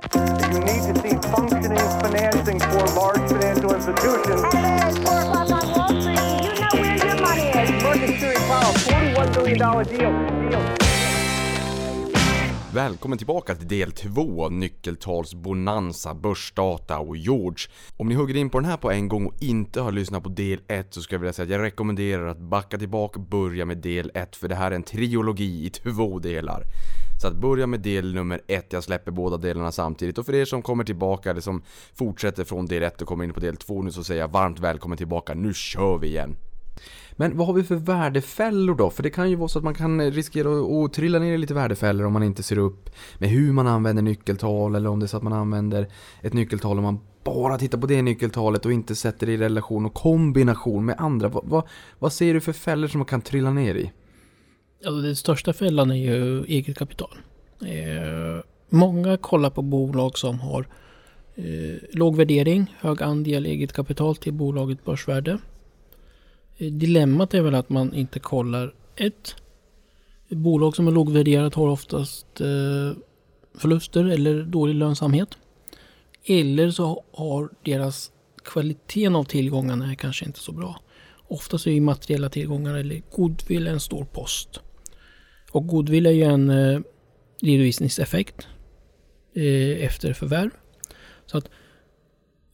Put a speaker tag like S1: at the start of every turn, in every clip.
S1: You need to see functioning financing for large financial institutions.
S2: Hey, it's 4 o'clock on Wall Street. You know where your money is.
S1: Market Series Powell, $41 billion deal. deal.
S3: Välkommen tillbaka till del 2, nyckeltalsbonanza, börsdata och George. Om ni hugger in på den här på en gång och inte har lyssnat på del 1 så skulle jag vilja säga att jag rekommenderar att backa tillbaka och börja med del 1 för det här är en trilogi i två delar. Så att börja med del nummer 1, jag släpper båda delarna samtidigt och för er som kommer tillbaka eller som fortsätter från del 1 och kommer in på del 2 nu så säger jag varmt välkommen tillbaka, nu kör vi igen! Men vad har vi för värdefällor då? För det kan ju vara så att man kan riskera att trilla ner i lite värdefällor om man inte ser upp med hur man använder nyckeltal eller om det är så att man använder ett nyckeltal och man bara tittar på det nyckeltalet och inte sätter det i relation och kombination med andra. Vad, vad, vad ser du för fällor som man kan trilla ner i?
S4: Alltså den största fällan är ju eget kapital. Eh, många kollar på bolag som har eh, låg värdering, hög andel eget kapital till bolagets börsvärde. Eh, dilemmat är väl att man inte kollar ett. Bolag som är lågvärderat har oftast eh, förluster eller dålig lönsamhet. Eller så har deras kvaliteten av tillgångarna är kanske inte så bra. Oftast är ju materiella tillgångar eller goodwill en stor post. Och goodwill är ju en eh, redovisningseffekt eh, efter förvärv. Så att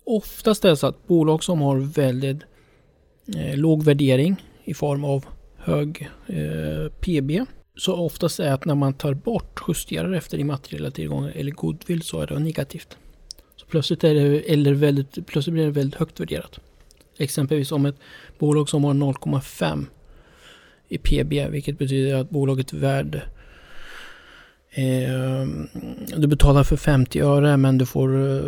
S4: oftast är det så att bolag som har väldigt eh, låg värdering i form av hög eh, PB. Så oftast är att när man tar bort, justerar efter immateriella tillgångar eller goodwill så är det negativt. Så plötsligt, är det, eller väldigt, plötsligt blir det väldigt högt värderat. Exempelvis om ett bolag som har 0,5 i PB, vilket betyder att bolaget är värd eh, du betalar för 50 öre men du får eh,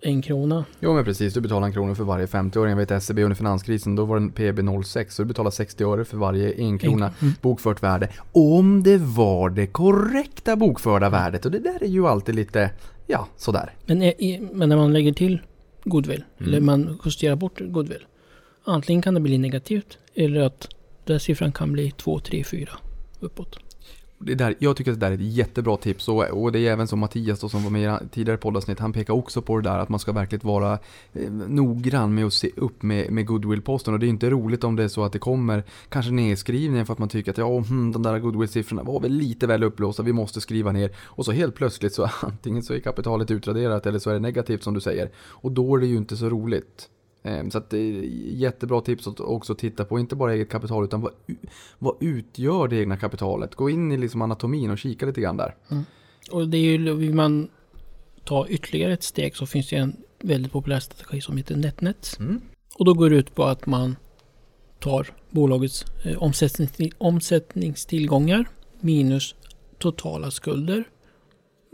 S4: en krona.
S3: Jo men precis, du betalar en krona för varje 50-öring. Jag vet SEB under finanskrisen, då var den PB 06 så du betalar 60 öre för varje en krona
S4: Mm.
S3: bokfört värde. Om det var det korrekta bokförda värdet och det där är ju alltid lite, ja sådär.
S4: Men, är- men när man lägger till goodwill, eller man justerar bort goodwill. Antingen kan det bli negativt eller att den siffran kan bli 2, 3, 4 uppåt.
S3: Det där, jag tycker att det där är ett jättebra tips och, och det är även som Mattias då, som var med i tidigare poddavsnitt, han pekar också på det där att man ska verkligen vara eh, noggrann med att se upp med, med goodwill-posten och det är inte roligt om det är så att det kommer kanske nedskrivningar för att man tycker att ja, hmm, de där goodwill-siffrorna var väl lite väl upplåsta, vi måste skriva ner och så helt plötsligt så antingen så är kapitalet utraderat eller så är det negativt som du säger och då är det ju inte så roligt. Eh, Så att det är jättebra tips att också titta på, inte bara eget kapital utan vad, vad utgör det egna kapitalet? Gå in i liksom anatomin och kika lite grann där.
S4: Och det är ju, vill man ta ytterligare ett steg så finns det en väldigt populär strategi som heter NetNet.
S3: Mm.
S4: Och då går det ut på att man tar bolagets eh, omsättnings, omsättningstillgångar minus totala skulder.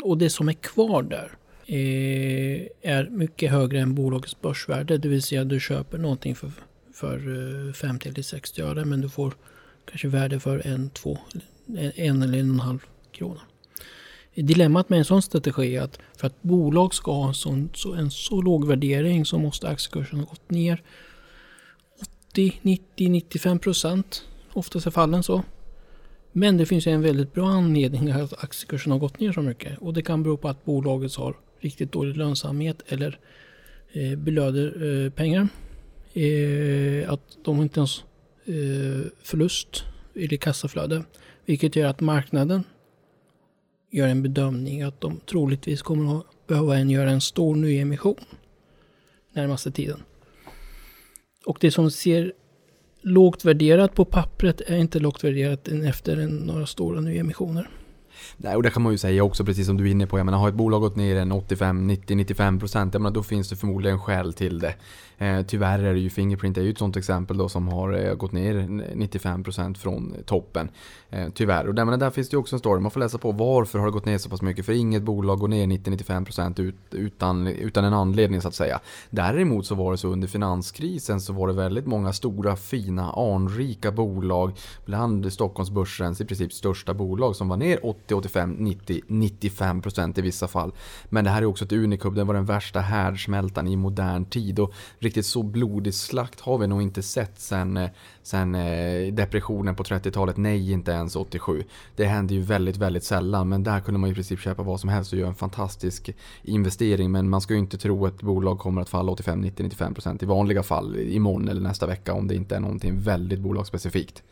S4: Och det som är kvar där Eh, är mycket högre än bolagets börsvärde. Det vill säga du köper någonting för, för 50 eller 60 öre men du får kanske värde för en, två, en, en eller en och en halv krona. Dilemmat med en sån strategi är att för att bolag ska ha en, sån, så, en så låg värdering så måste aktiekursen ha gått ner 80, 90, 95 procent. Oftast är fallen så. Men det finns ju en väldigt bra anledning att aktiekursen har gått ner så mycket. Och det kan bero på att bolaget har riktigt dålig lönsamhet eller eh, belöder eh, pengar. Eh, att de inte ens eh, förlust eller kassaflöde. Vilket gör att marknaden gör en bedömning att de troligtvis kommer att behöva en, göra en stor nyemission närmaste tiden. Och det som ser lågt värderat på pappret är inte lågt värderat efter en, några stora nyemissioner.
S3: Nej, och det kan man ju säga också, precis som du är inne på. Jag menar, har ett bolag gått ner en 85, 90, 95 procent, jag menar, då finns det förmodligen skäl till det. Eh, tyvärr är det ju Fingerprint är ju ett sånt exempel då som har eh, gått ner 95 procent från toppen. Eh, tyvärr. Och där, menar, där finns det ju också en story. Man får läsa på varför har det gått ner så pass mycket. För inget bolag går ner 90-95 procent ut, utan, utan en anledning så att säga. Däremot så var det så under finanskrisen så var det väldigt många stora, fina, anrika bolag bland Stockholmsbörsens i princip största bolag som var ner 80, 85, 90, 95 procent i vissa fall. Men det här är också ett unikum, det var den värsta härdsmältan i modern tid och riktigt så blodig slakt har vi nog inte sett sen, eh, sen eh, depressionen på 30-talet, nej inte ens 87. Det händer ju väldigt, väldigt sällan men där kunde man i princip köpa vad som helst och göra en fantastisk investering men man ska ju inte tro att bolag kommer att falla 85, 90, 95 procent i vanliga fall imorgon eller nästa vecka om det inte är någonting väldigt bolagsspecifikt.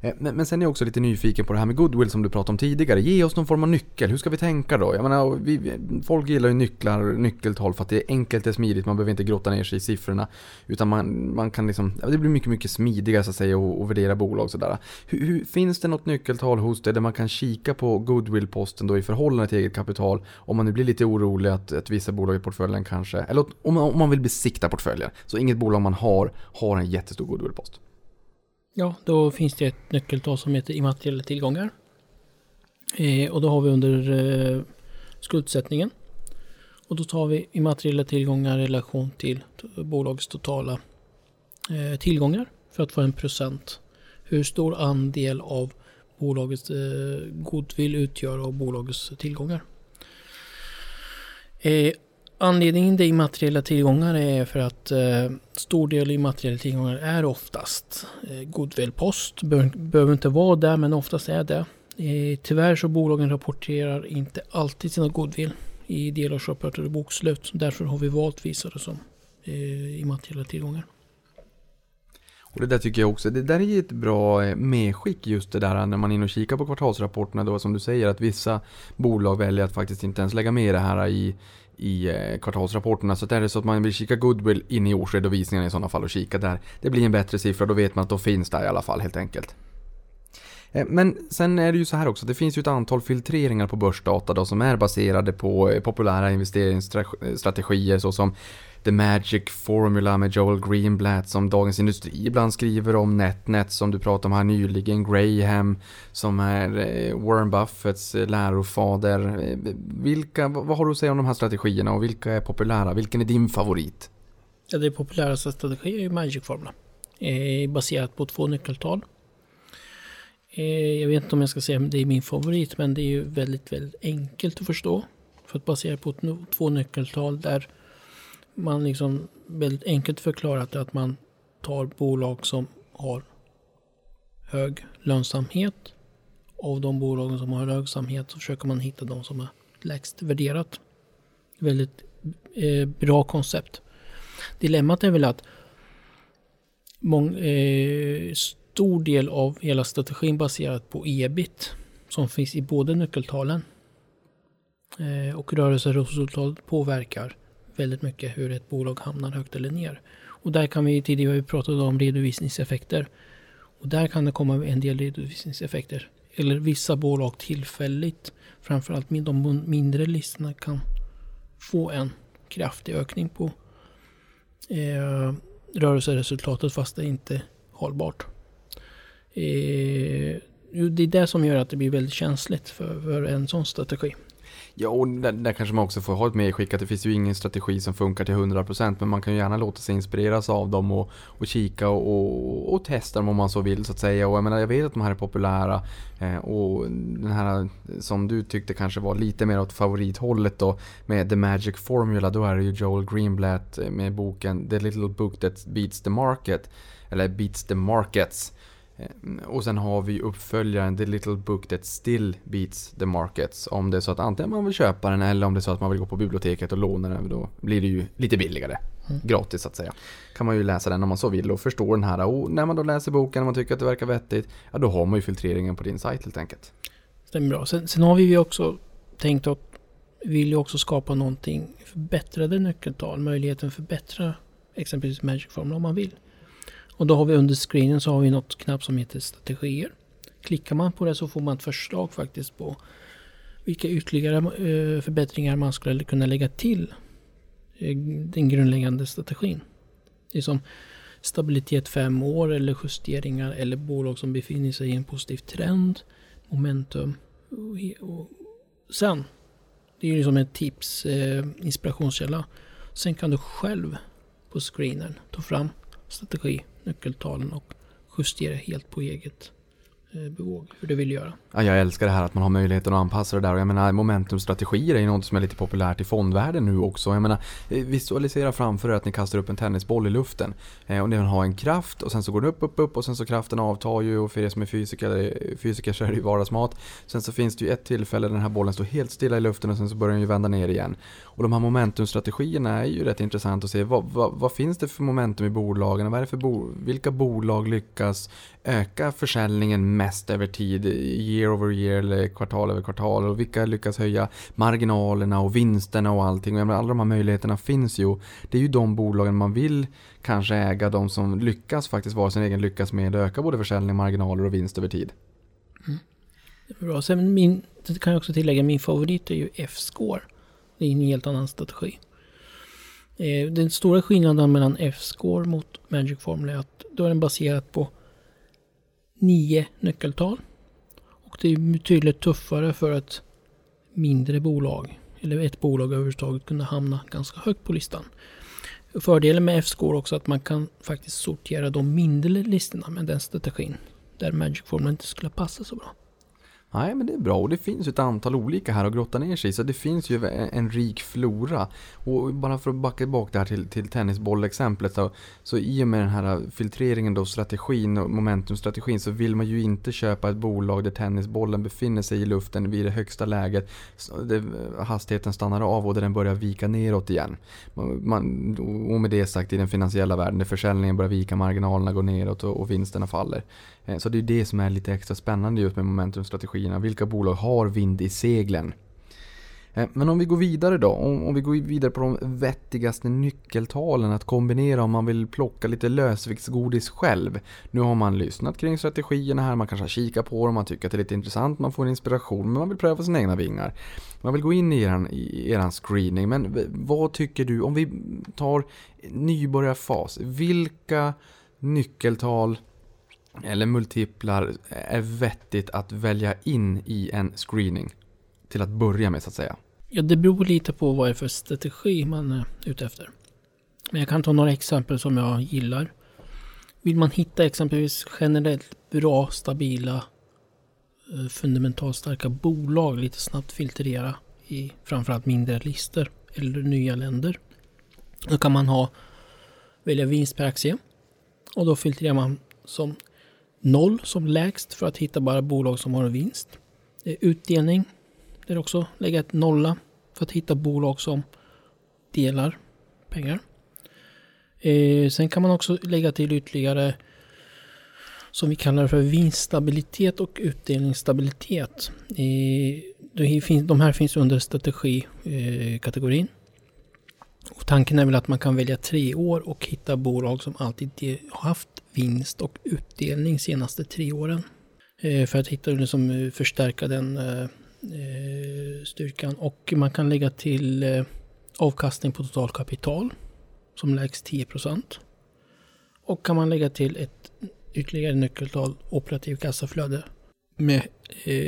S3: Eh, men, men sen är jag också lite nyfiken på det här med goodwill som du pratade om tidigare. Ge oss någon form av nyckel. Hur ska vi tänka då? Jag menar, vi, folk gillar ju nycklar, nyckeltal för att det är enkelt, det är smidigt, man behöver inte grotta ner sig i siffrorna. Utan man, man kan liksom, det blir mycket, mycket smidigare så att säga att värdera bolag sådär. Hur, hur, finns det något nyckeltal hos dig där man kan kika på goodwill-posten då i förhållande till eget kapital? Om man nu blir lite orolig att, att vissa bolag i portföljen kanske, eller om man, om man vill besikta portföljen. Så inget bolag man har, har en jättestor goodwill-post.
S4: Ja, då finns det ett nyckeltal som heter immateriella tillgångar. Eh, och då har vi under eh, skuldsättningen. Och då tar vi immateriella tillgångar i relation till bolagets totala eh, tillgångar för att få en procent. Hur stor andel av bolagets eh, goodwill utgör av bolagets tillgångar. Eh, Anledningen till immateriella tillgångar är för att eh, stor del immateriella tillgångar är oftast eh, goodwill-post. Behöver, behöver inte vara det, men oftast är det. Eh, tyvärr så bolagen rapporterar inte alltid sina goodwill i delårsrapporter och bokslut. Därför har vi valt visa det som eh, immateriella tillgångar.
S3: Och det där tycker jag också, det där är ett bra eh, medskick just det där när man är inne och kikar på kvartalsrapporterna då som du säger att vissa bolag väljer att faktiskt inte ens lägga med det här i i eh, kvartalsrapporterna. Så är det så att man vill kika goodwill in i årsredovisningen i sådana fall och kika där. Det blir en bättre siffra, då vet man att då finns där i alla fall helt enkelt. Eh, men sen är det ju så här också, det finns ju ett antal filtreringar på börsdata då som är baserade på eh, populära investeringsstrategier såsom The Magic Formula med Joel Greenblatt som Dagens Industri ibland skriver om, NetNet som du pratade om här nyligen, Graham som är eh, Warren Buffetts eh, lärofader. Eh, vilka, vad har du att säga om de här strategierna och vilka är populära? Vilken är din favorit?
S4: Ja, det populäraste strategin är ju Magic Formula. Eh, baserat på två nyckeltal. Eh, jag vet inte om jag ska säga att det är min favorit, men det är ju väldigt, väldigt enkelt att förstå. För att basera på två nyckeltal där man liksom väldigt enkelt förklarat att man tar bolag som har hög lönsamhet. Av de bolagen som har lönsamhet så försöker man hitta de som är lägst värderat. Väldigt eh, bra koncept. Dilemmat är väl att mång, eh, stor del av hela strategin baserat på ebit som finns i båda nyckeltalen. Eh, och rörelseresultat påverkar väldigt mycket hur ett bolag hamnar högt eller ner. Och där kan vi tidigare pratat om redovisningseffekter. Och där kan det komma en del redovisningseffekter. Eller vissa bolag tillfälligt, framförallt de mindre listorna kan få en kraftig ökning på eh, rörelseresultatet fast det inte är hållbart. Eh, det är det som gör att det blir väldigt känsligt för, för en sån strategi.
S3: Ja, och där, där, kanske man också får ha ett medskick att det finns ju ingen strategi som funkar till 100% men man kan ju gärna låta sig inspireras av dem och, och kika och, och, och, testa dem om man så vill så att säga. Och jag menar, jag vet att de här är populära eh, och den här som du tyckte kanske var lite mer åt favorithållet då med The Magic Formula, då är det ju Joel Greenblatt eh, med boken The Little Book That Beats the Market, eller Beats the Markets. Eh, och sen har vi uppföljaren The Little Book That Still Beats the Markets. Om det är så att antingen man vill köpa den eller om det är så att man vill gå på biblioteket och låna den. Då blir det ju lite billigare. Mm. Gratis så att säga. Kan man ju läsa den om man så vill och förstå den här. Och när man då läser boken och man tycker att det verkar vettigt. Ja då har man ju filtreringen på din sajt helt enkelt.
S4: Stämmer bra. Sen, sen har vi ju också tänkt att vi vill ju också skapa någonting förbättrade nyckeltal. Möjligheten att förbättra exempelvis Magic Formula om man vill. Och då har vi under screenen så har vi något knapp som heter strategier. Klickar man på det så får man ett förslag faktiskt på vilka ytterligare eh, förbättringar man skulle kunna lägga till eh, den grundläggande strategin. Det är som stabilitet fem år eller justeringar eller bolag som befinner sig i en positiv trend, momentum. Och sen, det är ju liksom ett tips, eh, inspirationskälla. Sen kan du själv på screenen ta fram strategi nyckeltalen och justera helt på eget eh, bevåg hur du vill göra.
S3: Ja, jag älskar det här att man har möjligheten att anpassa det där och jag menar momentumstrategier är ju något som är lite populärt i fondvärlden nu också. Jag menar eh, visualisera framför er att ni kastar upp en tennisboll i luften eh, och ni har en kraft och sen så går den upp, upp, upp och sen så kraften avtar ju och för er som är fysiker, eh, fysiker så är det ju vardagsmat. Sen så finns det ju ett tillfälle där den här bollen står helt stilla i luften och sen så börjar den ju vända ner igen. Och de här momentumstrategierna är ju rätt intressant att se. Vad, vad, vad finns det för momentum i bolagen? Vad är det för bo, vilka bolag lyckas öka försäljningen mest över tid? Year over year eller kvartal över kvartal? Och vilka lyckas höja marginalerna och vinsterna och allting? Och alla de här möjligheterna finns ju. Det är ju de bolagen man vill kanske äga. De som lyckas faktiskt vara sin egen lyckas med att öka både försäljning, marginaler och vinst över tid. Mm.
S4: Bra. Sen min, det kan jag också tillägga, min favorit är ju F-score. Det är en helt annan strategi. Eh, den stora skillnaden mellan F-score mot Magic Formula är att då är den baserad på nio nyckeltal. Och det är betydligt tuffare för ett mindre bolag, eller ett bolag överhuvudtaget, kunna hamna ganska högt på listan. Fördelen med F-score också att man kan faktiskt sortera de mindre listorna med den strategin. Där Magic Formula inte skulle passa så bra.
S3: Nej, men det är bra och det finns ju ett antal olika här att grotta ner sig i. Så det finns ju en, rik flora. Och bara för att backa tillbaka där till, till tennisbollexemplet. Så, så i och med den här filtreringen då, strategin och momentumstrategin så vill man ju inte köpa ett bolag där tennisbollen befinner sig i luften vid det högsta läget. Där hastigheten stannar av och där den börjar vika neråt igen. Man, och med det sagt i den finansiella världen där försäljningen börjar vika, marginalerna går neråt och, och vinsterna faller. Eh, så det är det som är lite extra spännande just med momentumstrategierna. Vilka bolag har vind i seglen? Eh, men om vi går vidare då, om vi går vidare på de vettigaste nyckeltalen att kombinera om man vill plocka lite lösviktsgodis själv. Nu har man lyssnat kring strategierna här, man kanske har kikat på dem, man tycker att det är lite intressant, man får inspiration, men man vill pröva sina egna vingar. Man vill gå in i eran, i eran screening, men vad tycker du, om vi tar nybörjarfas, vilka nyckeltal eller multiplar eh, är vettigt att välja in i en screening? Till att börja med så att säga.
S4: Ja, det beror lite på vad det är för strategi man eh, är ute efter. Men jag kan ta några exempel som jag gillar. Vill man hitta exempelvis generellt bra, stabila, eh, fundamentalt starka bolag lite snabbt filtrera i framförallt mindre listor eller nya länder. Då kan man ha välja vinst per aktie och då filtrerar man som noll som lägst för att hitta bara bolag som har en vinst. Eh, det är utdelning där också lägga ett nolla för att hitta bolag som delar pengar. Eh, sen kan man också lägga till ytterligare som vi kallar för vinststabilitet och utdelningsstabilitet. Eh, de här finns under strategikategorin. Eh, kategorin. och tanken är väl att man kan välja tre år och hitta bolag som alltid har haft vinst och utdelning senaste tre åren. Eh, för att hitta liksom, som eh, förstärka den eh, styrkan. Och man kan lägga till avkastning på totalkapital som lägst 10% Och kan man lägga till ett ytterligare nyckeltal operativ kassaflöde med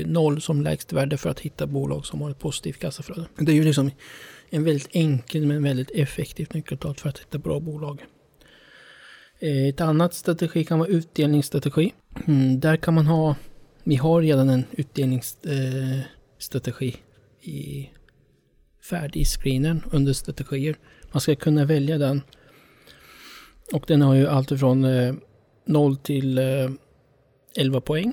S4: noll som lägst värde för att hitta bolag som har ett positivt kassaflöde. Det är ju liksom en väldigt enkel men väldigt effektivt nyckeltal för att hitta bra bolag. Eh, ett annat strategi kan vara utdelningsstrategi. Mm, där kan man ha, vi har redan en utdelningsstrategi eh, i färdig i screenen under strategier. Man ska kunna välja den. Och den har ju allt ifrån eh, 0 till 11 poäng.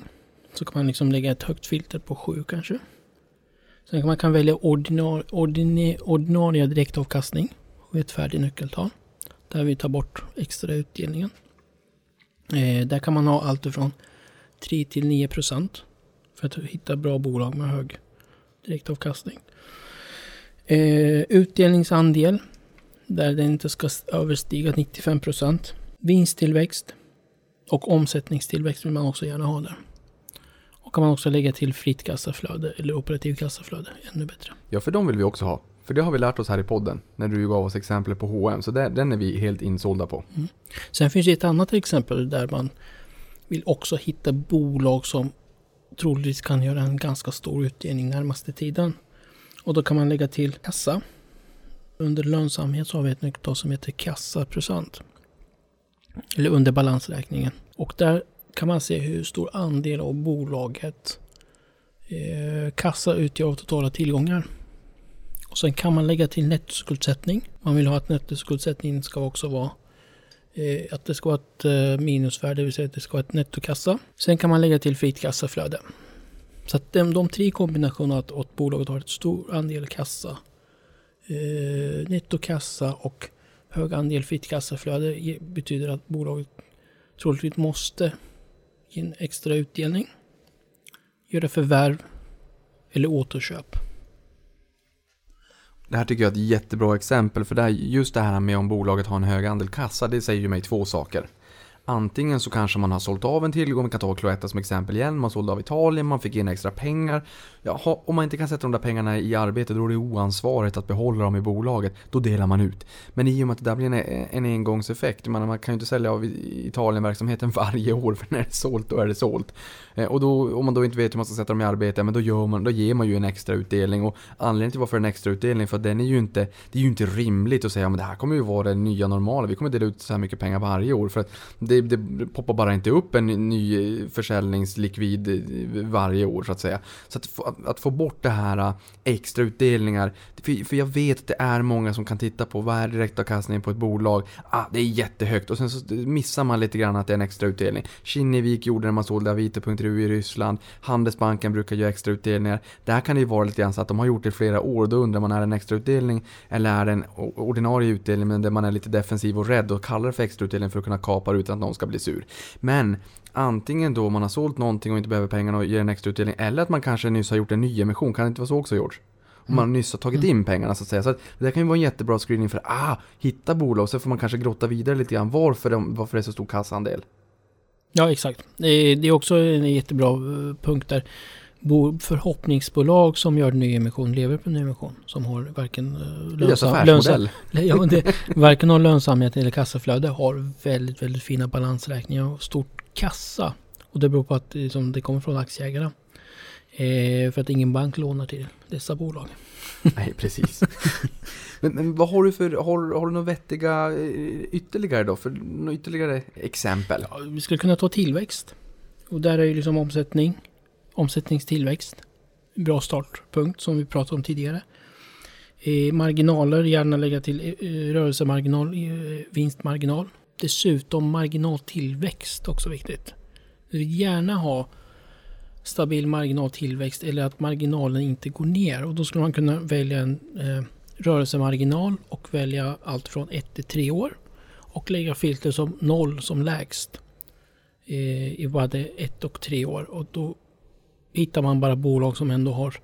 S4: Så kan man liksom lägga ett högt filter på 7 kanske. Sen kan man kan välja ordinar, ordinarie direktavkastning och ett färdigt nyckeltal. Där vi tar bort extra utdelningen. Eh, där kan man ha allt ifrån 3 till 9 procent för att hitta bra bolag med hög direktavkastning. Eh, utdelningsandel där den inte ska överstiga 95 procent. Vinsttillväxt och omsättningstillväxt vill man också gärna ha där. Och kan man också lägga till fritt kassaflöde eller operativ kassaflöde, ännu bättre.
S3: Ja, för de vill vi också ha. För det har vi lärt oss här i podden, när du gav oss exempel på H&M så där, den är vi helt insålda på. Mm.
S4: Sen finns det ett annat exempel där man vill också hitta bolag som troligtvis kan göra en ganska stor utdelning närmaste tiden. Och då kan man lägga till kassa. Under lönsamhet så har vi ett nyckeltal som heter kassaprocent. Eller under balansräkningen. Och där kan man se hur stor andel av bolaget eh, kassa utgör av totala tillgångar. Och sen kan man lägga till nettoskuldsättning. Man vill ha att nettoskuldsättningen ska också vara eh, att det ska vara ett eh, minusvärde, det vill säga att det ska vara ett nettokassa. Sen kan man lägga till fritt kassaflöde. Så att de, de tre kombinationerna att, att bolaget har ett stor andel kassa, eh, nettokassa och hög andel fritt kassaflöde ge- betyder att bolaget troligtvis måste ge en extra utdelning, göra förvärv eller återköp.
S3: Det här tycker jag är ett jättebra exempel för det här, just det här med om bolaget har en hög andel kassa, det säger ju mig två saker. Antingen så kanske man har sålt av en tillgång, vi kan ta Cloetta som exempel igen, man sålde av Italien, man fick in extra pengar. Jaha, om man inte kan sätta de där pengarna i arbete då är det oansvarigt att behålla dem i bolaget, då delar man ut. Men i och med att det där blir en, en engångseffekt, man, man kan ju inte sälja av Italienverksamheten varje år, för när det är sålt då är det sålt. Eh, och då, om man då inte vet hur man ska sätta dem i arbete, men då, gör man, då ger man ju en extra utdelning. Och anledningen till varför det är en extra utdelning, för den är ju inte, det är ju inte rimligt att säga att det här kommer ju vara det nya normala, vi kommer dela ut så här mycket pengar varje år. För att det, det poppar bara inte upp en ny försäljningslikvid varje år så att säga. Så att få, att få bort det här äh, extra utdelningar, för, för jag vet att det är många som kan titta på vad är direktavkastningen på ett bolag? Ah, det är jättehögt och sen så missar man lite grann att det är en extra utdelning. Kinnevik gjorde det när man sålde Avito.ru i Ryssland, Handelsbanken brukar göra extra utdelningar. Där kan det ju vara lite grann så att de har gjort det i flera år, då undrar man är det en extra utdelning eller är det en ordinarie utdelning men där man är lite defensiv och rädd och kallar det för extra utdelning för att kunna kapa det utan någon ska bli sur. Men antingen då man har sålt någonting och inte behöver pengarna och ger en extra utdelning eller att man kanske nyss har gjort en nyemission, kan det inte vara så också George? Om man nyss har tagit in pengarna så att säga. Så att det kan ju vara en jättebra screening för ah, hitta bolag så får man kanske grotta vidare lite grann varför, de, varför det är så stor kassaandel.
S4: Ja, exakt. Det är, det är också en jättebra eh, punkt där. Bo, förhoppningsbolag som gör nyemission lever på nyemission. Som har varken eh, lönsam,
S3: affärsmodell.
S4: ja, det, varken har lönsamhet eller kassaflöde. Har väldigt, väldigt fina balansräkningar och stort kassa. Och det beror på att liksom, det kommer från aktieägarna. Eh, för att ingen bank lånar till dessa bolag.
S3: Nej, precis. men, men vad har du för, har, har du några vettiga eh, ytterligare då? För några ytterligare exempel?
S4: Ja, vi skulle kunna ta tillväxt. Och där är ju liksom omsättning, omsättningstillväxt. Bra startpunkt som vi pratade om tidigare. Eh, marginaler, gärna lägga till eh, eh, rörelsemarginal, eh, vinstmarginal. Dessutom marginaltillväxt också viktigt. Vi vill gärna ha stabil marginaltillväxt eller att marginalen inte går ner. Och då skulle man kunna välja en eh, rörelsemarginal och välja allt från 1 till 3 år. Och lägga filter som 0 som lägst eh, i både 1 och 3 år. Och då hittar man bara bolag som ändå har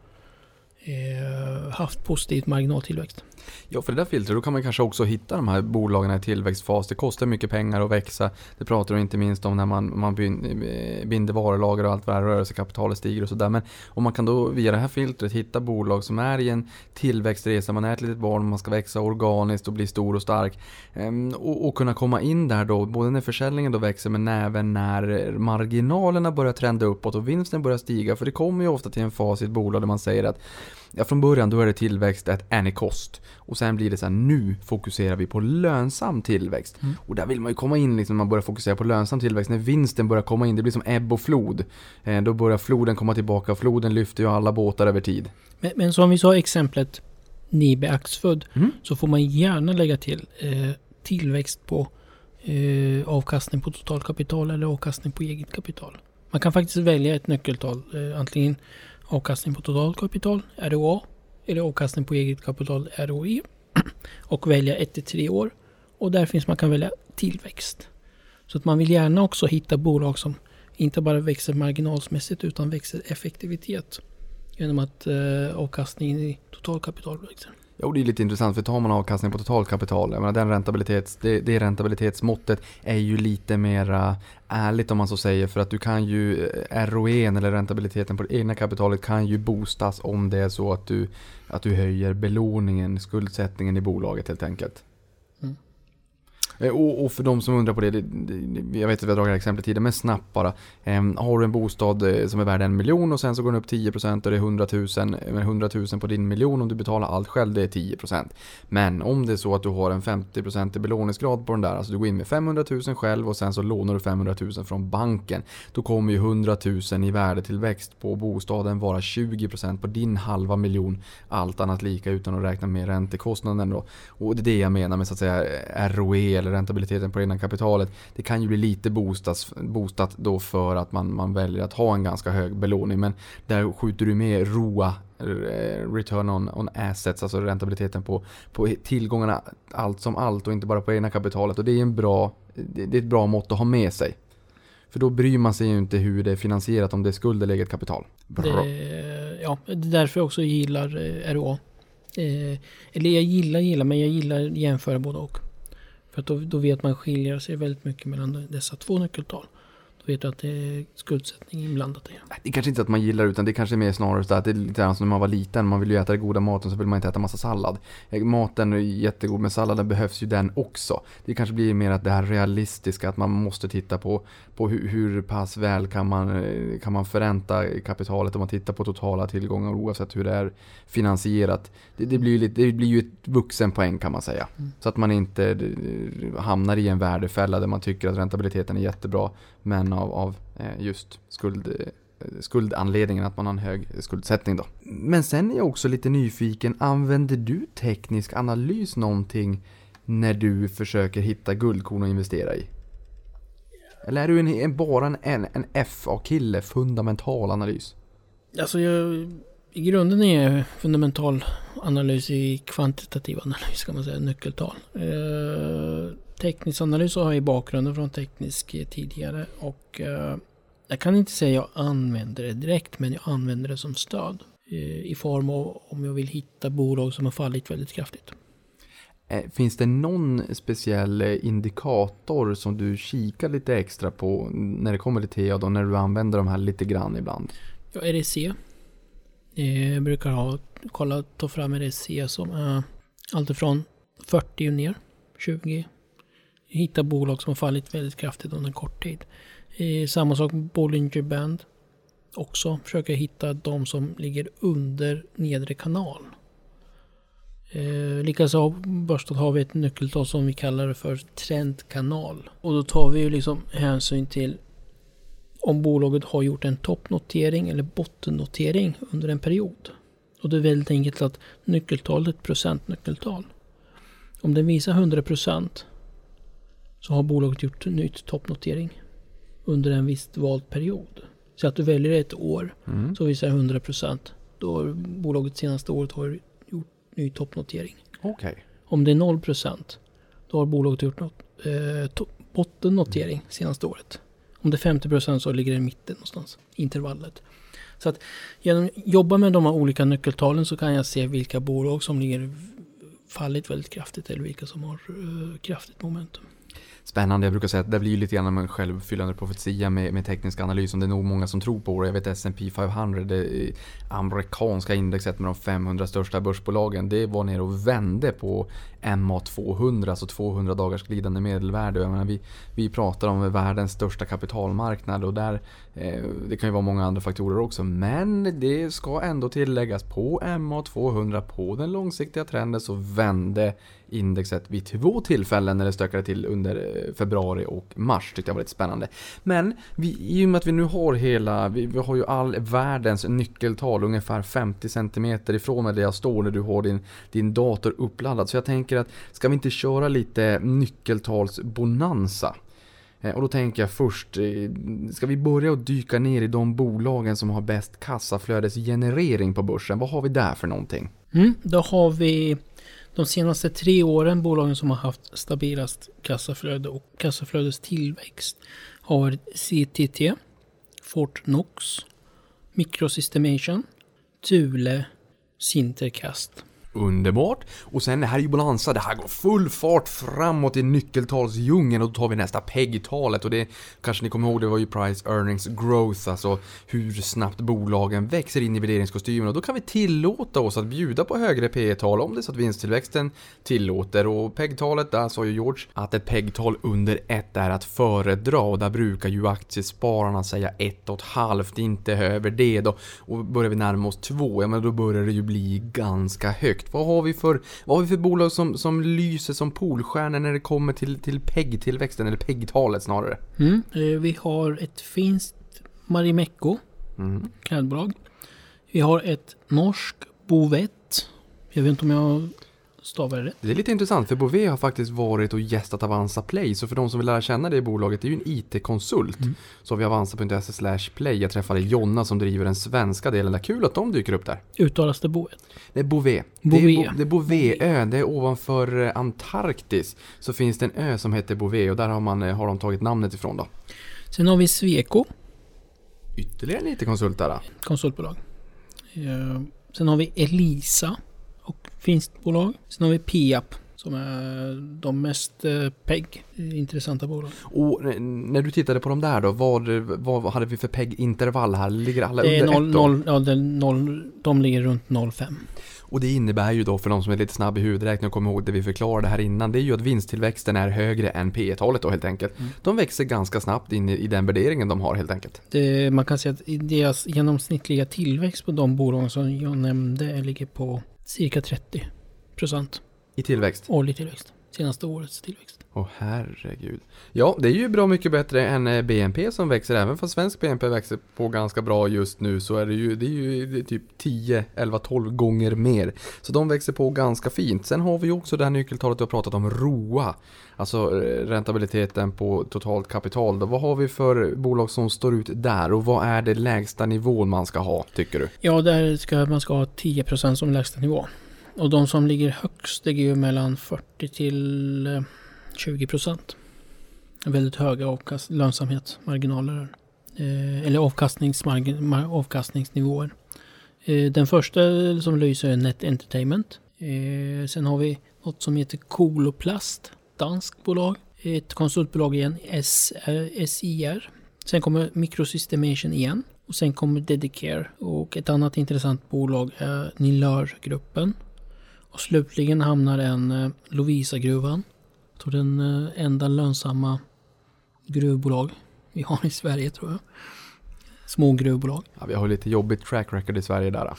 S4: eh, haft positiv marginaltillväxt.
S3: Ja, för det där filtret, då kan man kanske också hitta de här bolagen i tillväxtfas. Det kostar mycket pengar att växa. Det pratar du inte minst om när man, man eh, binder varulager och allt vad det är, rörelsekapitalet stiger och sådär. Men om man kan då via det här filtret hitta bolag som är i en tillväxtresa, man är ett litet barn, man ska växa organiskt och bli stor och stark. Ehm, och, och kunna komma in där då, både när försäljningen då växer men även när marginalerna börjar trenda uppåt och vinsten börjar stiga. För det kommer ju ofta till en fas i ett bolag där man säger att Ja, från början då är det tillväxt at any cost. Och sen blir det så här, nu fokuserar vi på lönsam tillväxt. Och där vill man ju komma in liksom, man börjar fokusera på lönsam tillväxt. När vinsten börjar komma in, det blir som ebb och flod. Eh, då börjar floden komma tillbaka och floden lyfter ju alla båtar över tid.
S4: Men, men som vi sa exemplet Nibe Axfood
S3: Mm.
S4: så får man gärna lägga till eh, tillväxt på eh, avkastning på totalkapital eller avkastning på eget kapital. Man kan faktiskt välja ett nyckeltal. Eh, antingen avkastning på totalkapital, ROA, eller avkastning på eget kapital, ROE. Och välja 1 till 3 år. Och där finns man kan välja tillväxt. Så att man vill gärna också hitta bolag som inte bara växer marginalsmässigt utan växer effektivitet. Genom att eh, avkastningen i totalkapital växer.
S3: Jo, det är lite intressant för tar man avkastning på totalkapital, jag menar den rentabilitets, det, det räntabilitetsmåttet är ju lite mera ärligt om man så säger för att du kan ju, eh, ROE eller räntabiliteten på det egna kapitalet kan ju boostas om det är så att du, att du höjer belåningen, skuldsättningen i bolaget helt enkelt. Eh, och, och för de som undrar på det, det, det, jag vet att vi har dragit det här exemplet tidigare, men snabbt bara. Eh, har du en bostad eh, som är värd en miljon och sen så går den upp 10% och det är 100 000, eh, men 100 000 på din miljon om du betalar allt själv, det är 10%. Men om det är så att du har en 50% i belåningsgrad på den där, alltså du går in med 500 000 själv och sen så lånar du 500 000 från banken. Då kommer ju 100 000 i värdetillväxt på bostaden vara 20% på din halva miljon. Allt annat lika utan att räkna med räntekostnaden då. Och det är det jag menar med så att säga ROE eller räntabiliteten på det egna kapitalet. Det kan ju bli lite boostas, boostat då för att man, man väljer att ha en ganska hög belåning. Men där skjuter du med ROA, eh, return on, on assets, alltså räntabiliteten på, på tillgångarna allt som allt och inte bara på egna kapitalet. Och det är, en bra, det det är ett bra mått att ha med sig. För då bryr man sig ju inte hur det är finansierat, om det är skuld eller eget kapital. Bra.
S4: Det, ja, det är därför jag också gillar eh, ROA. Eh, eller jag gillar, gillar, men jag gillar jämföra både och. För att då, då vet man skiljer sig väldigt mycket mellan dessa två nyckeltal. Vet du att det är skuldsättning inblandat i det.
S3: Är kanske inte att man gillar utan det är kanske mer snarare så att det är lite grann som när man var liten. Man vill ju äta den goda maten så vill man inte äta massa sallad. Eh, Maten är jättegod men salladen behövs ju den också. Det kanske blir mer att det här realistiska att man måste titta på, på hur, hur pass väl kan man, eh, kan man förränta kapitalet om man tittar på totala tillgångar oavsett hur det är finansierat. Det, det, blir, ju lite, det blir ju ett vuxenpoäng kan man säga. Så att man inte eh, hamnar i en värdefälla där man tycker att räntabiliteten är jättebra men av, av eh, just skuld, eh, skuldanledningen att man har en hög skuldsättning då. Men sen är jag också lite nyfiken, använder du teknisk analys någonting när du försöker hitta guldkorn att investera i? Eller är du en, en, bara en, en, en FA-kille, fundamental analys?
S4: Alltså jag, i grunden är jag fundamental analys i kvantitativ analys kan man säga, nyckeltal. Eh, teknisk analys har jag i bakgrunden från teknisk eh, tidigare och eh, jag kan inte säga jag använder det direkt men jag använder det som stöd. Eh, I form av om jag vill hitta bolag som har fallit väldigt kraftigt.
S3: Finns det någon speciell indikator som du kikar lite extra på när det kommer till TA då, när du använder de här lite grann ibland?
S4: Ja, REC. Jag brukar ha, kolla, ta fram REC som är alltifrån 40 och ner, 20. Hitta bolag som har fallit väldigt kraftigt under en kort tid. Eh, Samma sak med Bollinger Band. Också försöka hitta de som ligger under nedre kanal. Eh, likaså har Börsstad har vi ett nyckeltal som vi kallar det för trendkanal. Och då tar vi ju liksom hänsyn till om bolaget har gjort en toppnotering eller bottennotering under en period. Och det är väldigt enkelt att nyckeltalet är ett procentnyckeltal. Om den visar 100% så har bolaget gjort en nytt toppnotering under en viss vald period. Så att du väljer ett år så visar det 100% då har bolaget senaste året har gjort ny toppnotering.
S3: Okej.
S4: Om det är 0% då har bolaget gjort något, eh, bottennotering senaste året. Om det är 50% så ligger det i mitten någonstans, intervallet. Så att genom att jobba med de här olika nyckeltalen så kan jag se vilka bolag som ligger fallit väldigt kraftigt eller vilka som har eh, kraftigt momentum.
S3: Spännande, jag brukar säga att det blir lite grann en självuppfyllande profetia med, med teknisk analys. Och det är nog många som tror på det. Jag vet S&P 500, det amerikanska indexet med de 500 största börsbolagen. Det var nere och vände på MA 200, alltså 200 dagars glidande medelvärde. Jag menar, vi, vi pratar om världens största kapitalmarknad och där, eh, det kan ju vara många andra faktorer också. Men det ska ändå tilläggas, på MA 200, på den långsiktiga trenden så vände indexet vid två tillfällen när det stökade till under eh, februari och mars. Tyckte jag var lite spännande. Men vi, i och med att vi nu har hela, vi, vi har ju all världens nyckeltal ungefär 50 cm ifrån där jag står när du har din, din dator uppladdad. Så jag tänker att ska vi inte köra lite nyckeltalsbonanza? Eh, och då tänker jag först, eh, ska vi börja att dyka ner i de bolagen som har bäst kassaflödesgenerering på börsen? Vad har vi där för någonting?
S4: Mm, då har vi de senaste tre åren bolagen som har haft stabilast kassaflöde och kassaflödestillväxt har varit CTT, Fortnox, Microsystemation, Thule, Sintercast.
S3: Underbart! Och sen det här är ju Bonanza, det här går full fart framåt i nyckeltalsdjungeln och då tar vi nästa PEG-talet och det kanske ni kommer ihåg, det var ju Price Earnings Growth, alltså hur snabbt bolagen växer in i värderingskostymen och då kan vi tillåta oss att bjuda på högre P tal om det är så att vinsttillväxten tillåter och PEG-talet, där sa ju George att ett PEG-tal under ett är att föredra och där brukar ju aktiespararna säga ett och ett halvt, inte över det då. Och börjar vi närma oss 2, ja men då börjar det ju bli ganska högt. Vad har vi för, vad har vi för bolag som, som lyser som polstjärnor när det kommer till, till PEG-tillväxten, eller PEG-talet snarare?
S4: Mm. Eh, Vi har ett finskt Marimekko,
S3: Mm.
S4: klädbolag. Vi har ett norskt Bovett. Jag vet inte om jag stavar det.
S3: Det är lite intressant för Bové har faktiskt varit och gästat Avanza Play så för de som vill lära känna det bolaget, det är ju en IT-konsult. Så har vi avanza.se slash play. Jag träffade Jonna som driver den svenska delen där. Kul att de dyker upp där.
S4: Uttalas det Bovett?
S3: Det är Bové. Det
S4: Bové.
S3: är, Bo, det är Bové-ö. Det är ovanför eh, Antarktis. Så finns det en ö som heter Bové och där har, man, eh, har de tagit namnet ifrån då.
S4: Sen har vi Sweco,
S3: Ytterligare en IT-konsult där. då.
S4: konsultbolag. Eh, Sen har vi Elisa och finskt bolag. Sen har vi Piap som är de mest eh, PEG intressanta bolagen.
S3: Och eh, när du tittade på de där då, vad, vad hade vi för PEG-intervall här? Ligger alla
S4: Det är
S3: under
S4: noll,
S3: ett då?
S4: noll, ja, det är noll, de ligger runt 0,5.
S3: Och det innebär ju då för de som är lite snabb i huvudräkning och kommer ihåg det vi förklarade här innan, det är ju att vinsttillväxten är högre än P talet då helt enkelt. De växer ganska snabbt in i, den värderingen de har helt enkelt.
S4: Det, man kan säga att deras genomsnittliga tillväxt på de bolagen som jag nämnde ligger på cirka 30 procent
S3: I tillväxt.
S4: årlig tillväxt. Senaste årets tillväxt.
S3: Åh herregud. Ja, det är ju bra mycket bättre än eh, BNP som växer. Även fast svensk BNP växer på ganska bra just nu så är det ju, det är ju det är typ 10, 11, 12 gånger mer. Så de växer på ganska fint. Sen har vi ju också det här nyckeltalet du har pratat om, ROA. Alltså eh, räntabiliteten på totalt kapital. Då, vad har vi för bolag som står ut där och vad är det lägsta nivån man ska ha, tycker du?
S4: Ja, där ska man ska ha 10 procent som lägsta nivå. Och de som ligger högst ligger ju mellan 40 till eh, 20 procent. Väldigt höga avkast, lönsamhetsmarginaler. Eh, eller avkastningsnivåer. Eh, den första som lyser är Net Entertainment. Eh, sen har vi något som heter Coloplast, danskt bolag. Ett konsultbolag igen, SIR. Eh, sen kommer Microsystemation igen. Och sen kommer Dedicare. Och ett annat intressant bolag är Nilörgruppen. Och slutligen hamnar en eh, Lovisa-gruvan. Jag tror den eh, enda lönsamma gruvbolag vi har i Sverige tror jag. Små gruvbolag.
S3: Ja, vi har lite jobbigt track record i Sverige där.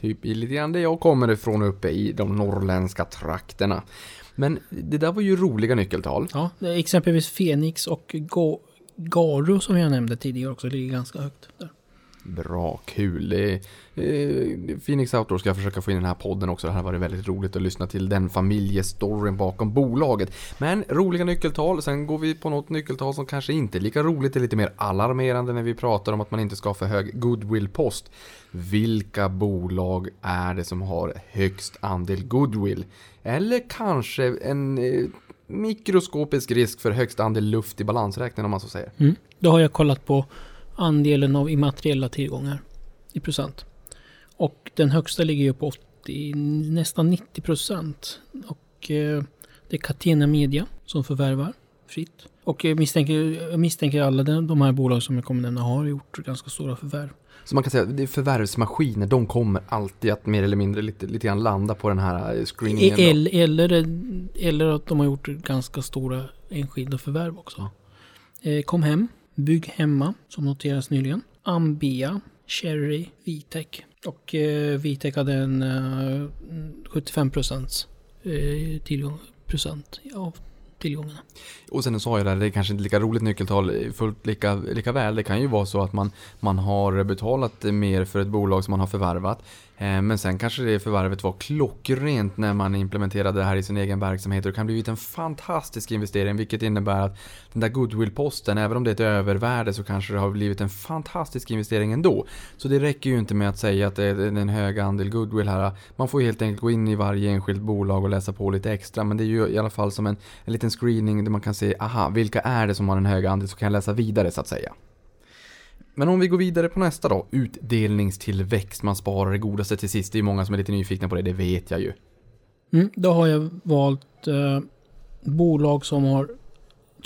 S3: Typ i lite grann där jag kommer ifrån uppe i de norrländska trakterna. Men det där var ju roliga nyckeltal.
S4: Ja, exempelvis Fenix och Go- Garo som jag nämnde tidigare också ligger ganska högt där.
S3: Bra, kul. Det är, eh, Phoenix Outdoor ska jag försöka få in den här podden också. Det här var väldigt roligt att lyssna till den familjestoryn bakom bolaget. Men roliga nyckeltal. Sen går vi på något nyckeltal som kanske inte är lika roligt. Det är lite mer alarmerande när vi pratar om att man inte ska ha för hög goodwill-post. Vilka bolag är det som har högst andel goodwill? Eller kanske en eh, mikroskopisk risk för högst andel luft i balansräkningen om man så säger.
S4: Mm. Då har jag kollat på andelen av immateriella tillgångar i procent. Och den högsta ligger ju på 80, nästan 90 procent. Och eh, det är Catena Media som förvärvar fritt. Och jag misstänker, jag misstänker alla de, de här bolag som jag kommer nämna har gjort ganska stora förvärv.
S3: Så man kan säga att förvärvsmaskiner, de kommer alltid att mer eller mindre lite, lite grann landa på den här eh, screeningen.
S4: Eller, eller, eller att de har gjort ganska stora enskilda förvärv också. Eh, kom hem, Bygg Hemma som noterades nyligen. Ambea, Cherry, Vitec. Och eh, Vitec hade en eh, 75 procents eh, tillgång, procent av tillgångarna.
S3: Och sen sa jag det, det är kanske inte lika roligt nyckeltal fullt lika, lika väl. Det kan ju vara så att man, man har betalat mer för ett bolag som man har förvärvat. Eh, men sen kanske det förvärvet var klockrent när man implementerade det här i sin egen verksamhet. Och det kan blivit en fantastisk investering vilket innebär att den där goodwill-posten, även om det är ett övervärde så kanske det har blivit en fantastisk investering ändå. Så det räcker ju inte med att säga att det är en hög andel goodwill här. Man får helt enkelt gå in i varje enskilt bolag och läsa på lite extra. Men det är ju i alla fall som en, en liten screening där man kan se, aha, vilka är det som har en hög andel så kan jag läsa vidare så att säga. Men om vi går vidare på nästa då. Utdelningstillväxt. Man sparar det godaste till sist. Det är många som är lite nyfikna på det, det vet jag ju.
S4: Mm, då har jag valt eh, bolag som har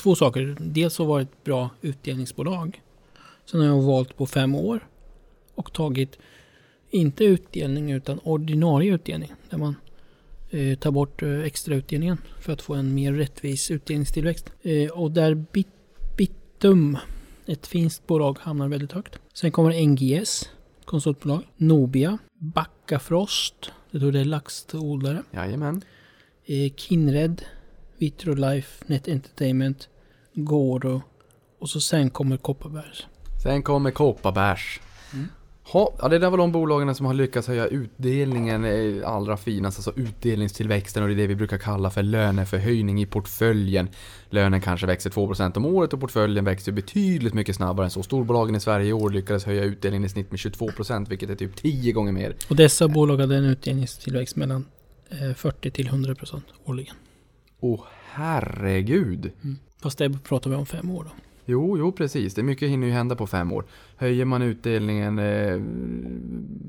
S4: två saker. Dels har varit bra utdelningsbolag. Sen har jag valt på fem år och tagit inte utdelning utan ordinarie utdelning. Där man eh, tar bort eh, extra utdelningen för att få en mer rättvis utdelningstillväxt. Eh, och där Bit Bitum, ett finskt bolag, hamnar väldigt högt. Sen kommer NGS, konsultbolag. Nobia, Backafrost, det tror det är laxodlare.
S3: Jajamän.
S4: Eh, Kinred, Vitrolife, Net Entertainment, Goro och så sen kommer Kopparbergs.
S3: Sen kommer Kopparbergs. Ha, ja, det där var de bolagen som har lyckats höja utdelningen eh, allra finast, alltså utdelningstillväxten och det är det vi brukar kalla för löneförhöjning i portföljen. Lönen kanske växer 2% om året och portföljen växer betydligt mycket snabbare än så. Storbolagen i Sverige i år lyckades höja utdelningen i snitt med 22% vilket är typ 10 gånger mer.
S4: Och dessa bolag hade en utdelningstillväxt mellan eh, 40 till 100 procent årligen.
S3: Åh herregud!
S4: Fast det pratar vi om fem år då.
S3: Jo, jo precis. Det är mycket hinner ju hända på fem år. Höjer man utdelningen eh,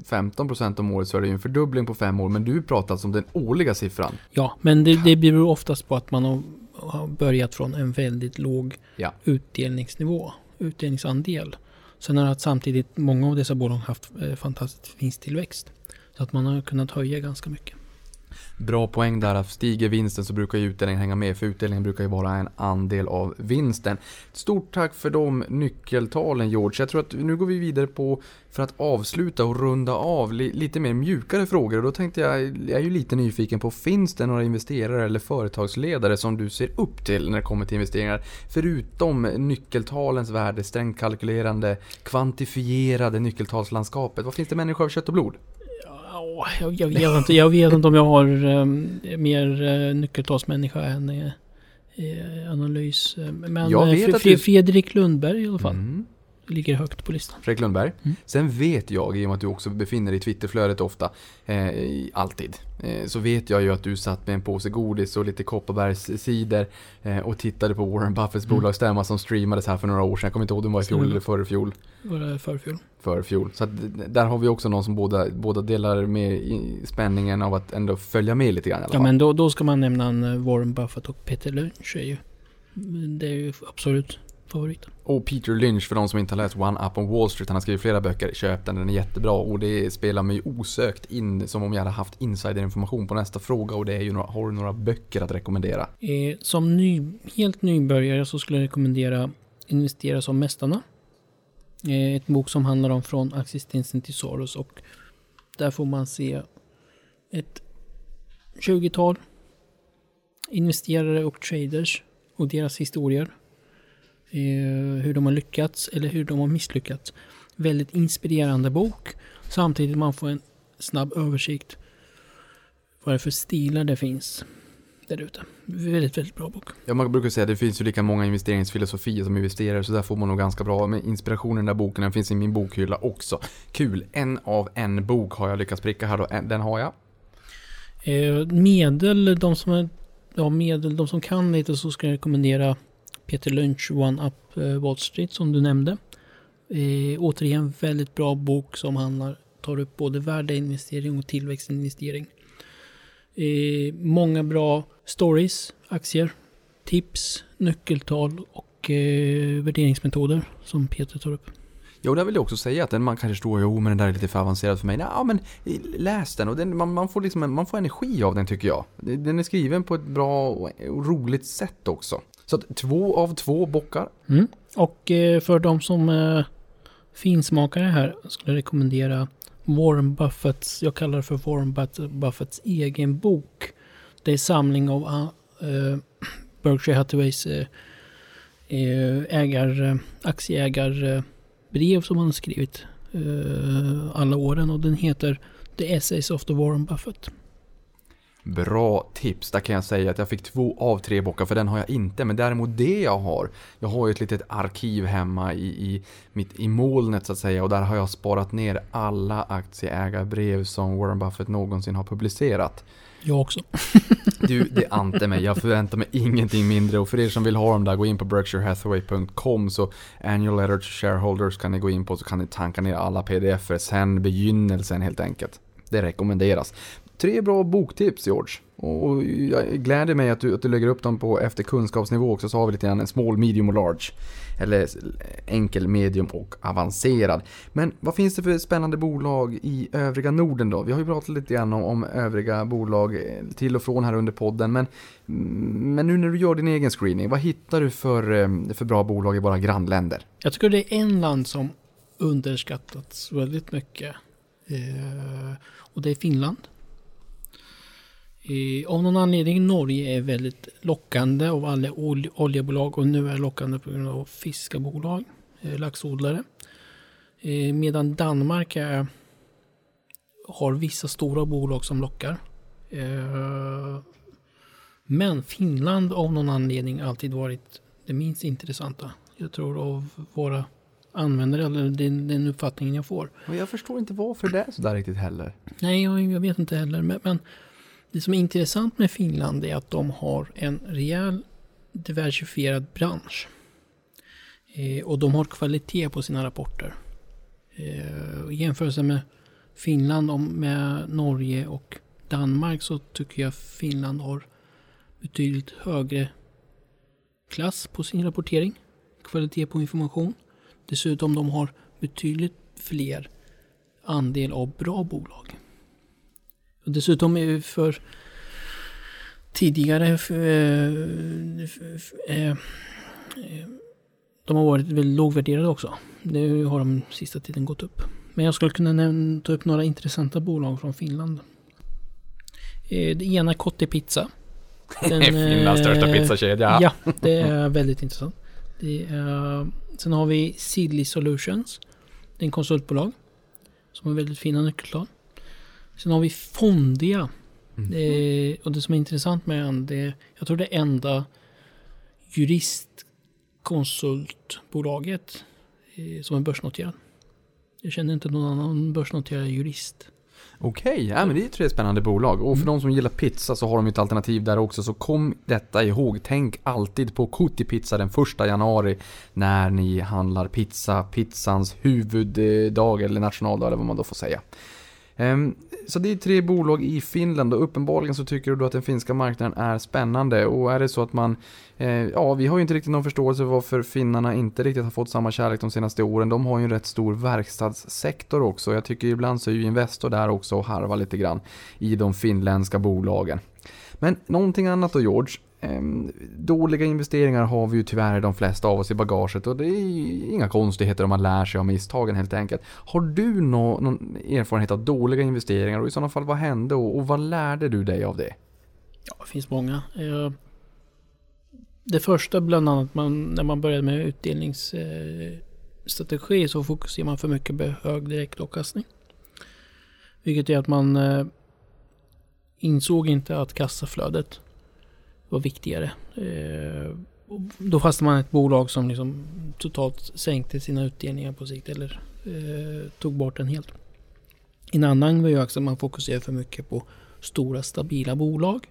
S3: 15% om året så är det ju en fördubbling på fem år. Men du pratar alltså om den årliga siffran.
S4: Ja, men det, det beror oftast på att man har, har börjat från en väldigt låg
S3: Ja.
S4: utdelningsnivå, utdelningsandel. Sen har att samtidigt många av dessa bolag haft eh, fantastisk vinsttillväxt. Så att man har kunnat höja ganska mycket.
S3: Bra poäng där. Stiger vinsten så brukar ju utdelningen hänga med. För utdelningen brukar ju vara en andel av vinsten. Stort tack för de nyckeltalen George. Jag tror att nu går vi vidare på för att avsluta och runda av li lite mer mjukare frågor. Och då tänkte jag, jag är ju lite nyfiken på, finns det några investerare eller företagsledare som du ser upp till när det kommer till investeringar? Förutom nyckeltalens värde, strängt kalkylerande, kvantifierade nyckeltalslandskapet. Vad finns det människor av kött och blod?
S4: Ja, jag, jag, vet inte, jag vet inte om jag har um, mer uh, nyckeltalsmänniska än uh, analys. Men
S3: Jag vet att du-
S4: Fredrik Lundberg i alla fall.
S3: Mm.
S4: Ligger högt på listan.
S3: Fredrik Lundberg.
S4: Mm.
S3: Sen vet jag, i och med att du också befinner dig i Twitterflödet ofta, eh, alltid, eh, så vet jag ju att du satt med en påse godis och lite Kopparbergscider eh, och tittade på Warren Buffetts
S4: Mm.
S3: bolagsstämma som streamades här för några år sedan. Jag kommer inte ihåg om det var i fjol eller förrfjol.
S4: Var det förfjol?
S3: Förfjol. Så att där har vi också någon som båda, båda delar med spänningen av att ändå följa med lite grann i alla
S4: Ja
S3: fall.
S4: men då, då ska man nämna eh, Warren Buffett och Peter Lynch är ju. Det är ju absolut favoriten.
S3: Och Peter Lynch, för de som inte har läst One Up on Wall Street, han har skrivit flera böcker, köp den, den är jättebra. Och det spelar mig osökt in som om jag hade haft insiderinformation på nästa fråga och det är ju några, har du några böcker att rekommendera?
S4: Eh, som ny, helt nybörjare så skulle jag rekommendera Investera som Mästarna. Eh, ett bok som handlar om från existensen till Soros och där får man se ett 20-tal investerare och traders och deras historier. Eh, hur de har lyckats eller hur de har misslyckats. Väldigt inspirerande bok. Samtidigt man får en snabb översikt vad det är för stilar det finns där ute. Väldigt, väldigt bra bok.
S3: Ja, man brukar säga att det finns ju lika många investeringsfilosofier som investerare, så där får man nog ganska bra med inspiration i den där boken. Den finns i min bokhylla också. Kul! En av en bok har jag lyckats pricka här då. En- Den har jag.
S4: Eh, medel, de som, är, ja, medel, de som kan lite så ska jag rekommendera Peter Lynch One Up eh, Wall Street som du nämnde. Eh, återigen väldigt bra bok som handlar, tar upp både värdeinvestering och tillväxtinvestering. Eh, många bra stories, aktier, tips, nyckeltal och eh, värderingsmetoder som Peter tar upp.
S3: Jo, där vill jag också säga att man kanske står jo men den där är lite för avancerad för mig. Ja, men läs den och den, man, man, får liksom, man får energi av den tycker jag. Den är skriven på ett bra och roligt sätt också. Så att två av två bockar.
S4: Mm. Och eh, för de som är finsmakare här skulle jag rekommendera Warren Buffetts, jag kallar det för Warren Buffetts egen bok. Det är samling av uh, Berkshire Hathaways uh, ägar, aktieägarbrev som han har skrivit uh, alla åren och den heter The Essays of the Warren Buffett.
S3: Bra tips, där kan jag säga att jag fick två av tre bockar för den har jag inte. Men däremot det jag har, jag har ju ett litet arkiv hemma i, i, mitt, i molnet så att säga och där har jag sparat ner alla aktieägarbrev som Warren Buffett någonsin har publicerat.
S4: Jag också.
S3: Du, det ante mig. Jag förväntar mig ingenting mindre. Och för er som vill ha dem där, gå in på berkshirehathaway.com så annual letter to shareholders kan ni gå in på så kan ni tanka ner alla pdf-er sen begynnelsen helt enkelt. Det rekommenderas. Tre bra boktips George. Och jag gläder mig att du, att du lägger upp dem på efter kunskapsnivå också så har vi lite grann en small, medium och large. Eller enkel, medium och avancerad. Men vad finns det för spännande bolag i övriga Norden då? Vi har ju pratat lite grann om, om övriga bolag eh, till och från här under podden. Men, men nu när du gör din egen screening, vad hittar du för, eh, för bra bolag i våra grannländer?
S4: Jag tycker det är en land som underskattats väldigt mycket. Eh, och det är Finland. Eh, av någon anledning Norge är väldigt lockande av alla ol oljebolag och nu är lockande på grund av fiskebolag, eh, laxodlare. Eh, medan Danmark är, har vissa stora bolag som lockar. Eh, men Finland av någon anledning alltid varit det minst intressanta. Jag tror av våra användare, eller den, den uppfattningen jag får.
S3: Och jag förstår inte varför det är sådär riktigt heller.
S4: Nej, jag, jag vet inte heller. Men, men det som är intressant med Finland är att de har en rejäl diversifierad bransch. Eh, och de har kvalitet på sina rapporter. Eh, I jämförelse med Finland med Norge och Danmark så tycker jag Finland har betydligt högre klass på sin rapportering. Kvalitet på information. Dessutom de har betydligt fler andel av bra bolag. Dessutom är för tidigare eh, eh, de har varit väldigt lågvärderade också. Nu har de sista tiden gått upp. Men jag skulle kunna ta upp några intressanta bolag från Finland. Eh, det ena Kotte Pizza.
S3: Den, Finlands största pizzakedja.
S4: Ja, det är väldigt intressant. Är, sen har vi Sidley Solutions. Det är en konsultbolag. Som har väldigt fina nyckeltal. Sen har vi Fondia. Mm. Det, och det som är intressant med den, det jag tror det enda juristkonsultbolaget eh, som är börsnoterad. Jag känner inte någon annan börsnoterad jurist.
S3: Okej, okay, ja, men det är tre spännande bolag. Och för mm. de som gillar pizza så har de ett alternativ där också. Så kom detta ihåg. Tänk alltid på Kuti Pizza den första januari när ni handlar pizza. Pizzans huvuddag eller nationaldag eller vad man då får säga. Ehm, så det är tre bolag i Finland och uppenbarligen så tycker du att den finska marknaden är spännande. Och är det så att man, eh, ja vi har ju inte riktigt någon förståelse för varför finnarna inte riktigt har fått samma kärlek de senaste åren. De har ju en rätt stor verkstadssektor också. Jag tycker ibland så är ju Investor där också och harvar lite grann i de finländska bolagen. Men någonting annat då George. Ehm, dåliga investeringar har vi ju tyvärr de flesta av oss i bagaget och det är inga konstigheter om man lär sig av misstagen helt enkelt. Har du nå, någon erfarenhet av dåliga investeringar och i sådana fall vad hände och, och vad lärde du dig av det?
S4: Ja, det finns många. Eh, det första bland annat man, när man började med utdelningsstrategi eh, så fokuserar man för mycket på hög direktavkastning. Vilket är att man eh, insåg inte att kassaflödet var viktigare. Eh, då fastnade man ett bolag som liksom totalt sänkte sina utdelningar på sikt eller eh, tog bort den helt. En annan var ju också att man fokuserade för mycket på stora stabila bolag.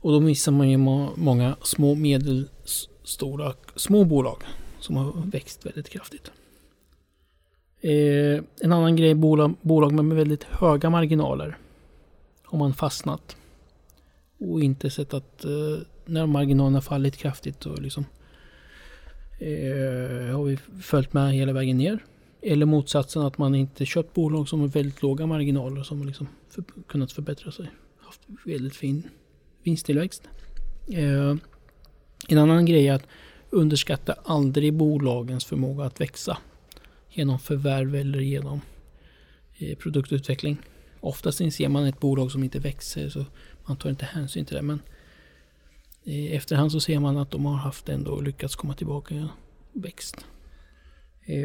S4: Och då missar man ju må många små medelstora små bolag som har växt väldigt kraftigt. Eh, en annan grej är bolag, bolag med väldigt höga marginaler. Har man fastnat och inte sett att eh, när marginalerna fallit kraftigt så liksom eh, har vi följt med hela vägen ner. Eller motsatsen att man inte köpt bolag som har väldigt låga marginaler som har liksom för, kunnat förbättra sig. Haft väldigt fin vinsttillväxt. Eh, en annan grej är att underskatta aldrig bolagens förmåga att växa. Genom förvärv eller genom eh, produktutveckling. Oftast ser man ett bolag som inte växer så man tar inte hänsyn till det. Men i efterhand så ser man att de har haft ändå lyckats komma tillbaka och växt.
S3: Eh,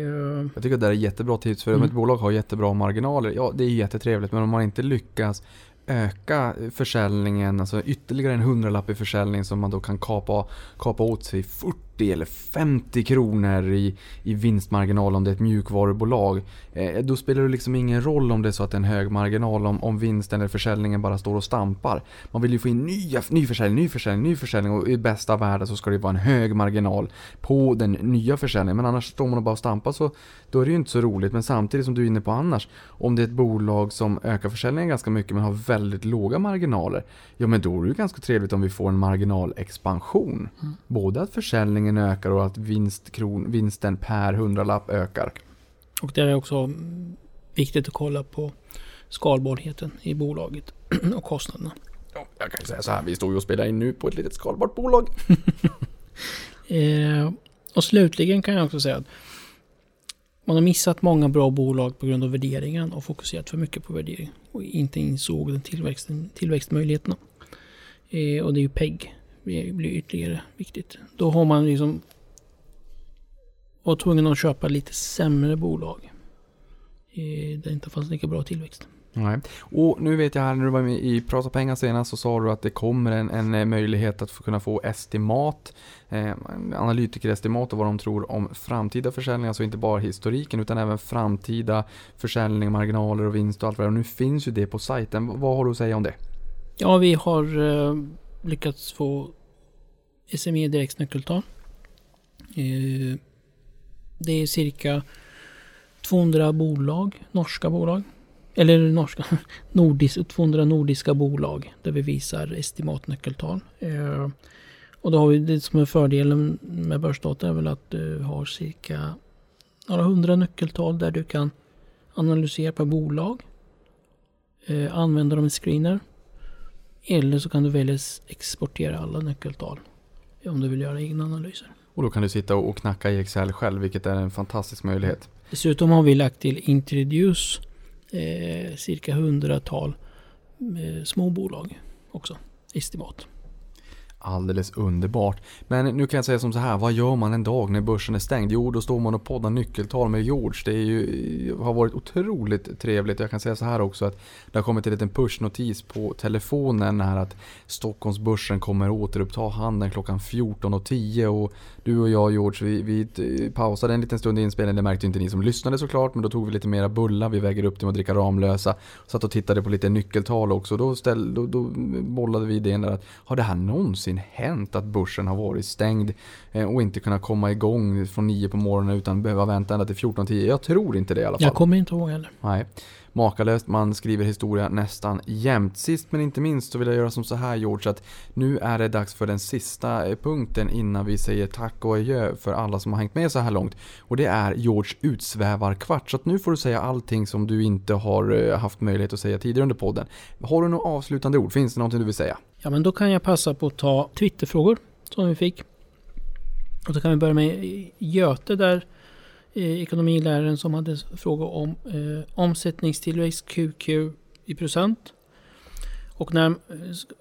S3: Jag tycker att det är jättebra tips för mm. om ett bolag har jättebra marginaler, ja det är jättetrevligt men om man inte lyckas öka försäljningen, alltså ytterligare en hundralapp i försäljning som man då kan kapa, kapa åt sig 40 eller 50 kronor i, i vinstmarginal om det är ett mjukvarubolag. Eh, då spelar det liksom ingen roll om det är så att det är en hög marginal om, om vinsten eller försäljningen bara står och stampar. Man vill ju få in nya, ny försäljning, ny försäljning, ny försäljning och i bästa världen så ska det vara en hög marginal på den nya försäljningen. Men annars står man och bara och stampar så då är det ju inte så roligt. Men samtidigt som du är inne på annars, om det är ett bolag som ökar försäljningen ganska mycket men har väldigt låga marginaler. Ja men då är det ju ganska trevligt om vi får en marginalexpansion. Mm. Både att försäljningen ökar och att vinst, kron, vinsten per hundralapp ökar.
S4: Och det är också viktigt att kolla på skalbarheten i bolaget och kostnaderna.
S3: Ja, jag kan ju säga så här, vi står ju och spelar in nu på ett litet skalbart bolag.
S4: eh, och slutligen kan jag också säga att man har missat många bra bolag på grund av värderingen och fokuserat för mycket på värdering och inte insåg den tillväxten, tillväxtmöjligheterna. Eh, och det är ju PEG blir, blir ytterligare viktigt. Då har man liksom varit tvungen att köpa lite sämre bolag. Eh, där det inte fanns lika bra tillväxt.
S3: Nej. Och nu vet jag här när du var med i Prata pengar senast så sa du att det kommer en, en eh, möjlighet att kunna få estimat, eh, analytikerestimat och vad de tror om framtida försäljning, alltså inte bara historiken utan även framtida försäljning, marginaler och vinst och allt vad det Nu finns ju det på sajten. Vad har du att säga om det?
S4: Ja, vi har eh, lyckats få SME Direkts nyckeltal. Eh, det är cirka 200 bolag, norska bolag. Eller norska, nordis, 200 nordiska bolag där vi visar estimatnyckeltal. Eh, och då har vi det som är fördelen med börsdata är väl att du har cirka några hundra nyckeltal där du kan analysera per bolag. Eh, Använda dem i screener. Eller så kan du välja exportera alla nyckeltal om du vill göra egna analyser.
S3: Och då kan du sitta och knacka i Excel själv, vilket är en fantastisk möjlighet.
S4: Dessutom har vi lagt till Introduce eh, cirka hundratal eh, små bolag också, estimat.
S3: Alldeles underbart. Men nu kan jag säga som så här, vad gör man en dag när börsen är stängd? Jo, då står man och poddar nyckeltal med George. Det är ju, har varit otroligt trevligt. Jag kan säga så här också att det har kommit en liten pushnotis på telefonen här att Stockholmsbörsen kommer återuppta handeln klockan 14.10 och du och jag George, vi, vi eh, pausade en liten stund i inspelningen. Det märkte inte ni som lyssnade såklart, men då tog vi lite mera bullar. Vi väger upp det med att dricka Ramlösa. Satt och tittade på lite nyckeltal också. Då, ställ, då, då bollade vi idén där att har det här någonsin hänt att börsen har varit stängd eh, och inte kunnat komma igång från 9 på morgonen utan behöva vänta ända till 14.10? Jag tror inte det i alla fall.
S4: Jag kommer inte ihåg heller.
S3: Nej makalöst. Man skriver historia nästan jämt. Sist men inte minst så vill jag göra som så här George att nu är det dags för den sista eh, punkten innan vi säger tack och adjö för alla som har hängt med så här långt. Och det är George utsvävarkvart. Så att nu får du säga allting som du inte har eh, haft möjlighet att säga tidigare under podden. Har du några avslutande ord? Finns det någonting du vill säga?
S4: Ja men då kan jag passa på att ta Twitterfrågor som vi fick. Och då kan vi börja med Göte där ekonomiläraren som hade frågat om eh, omsättningstillväxt QQ i procent. Och när eh,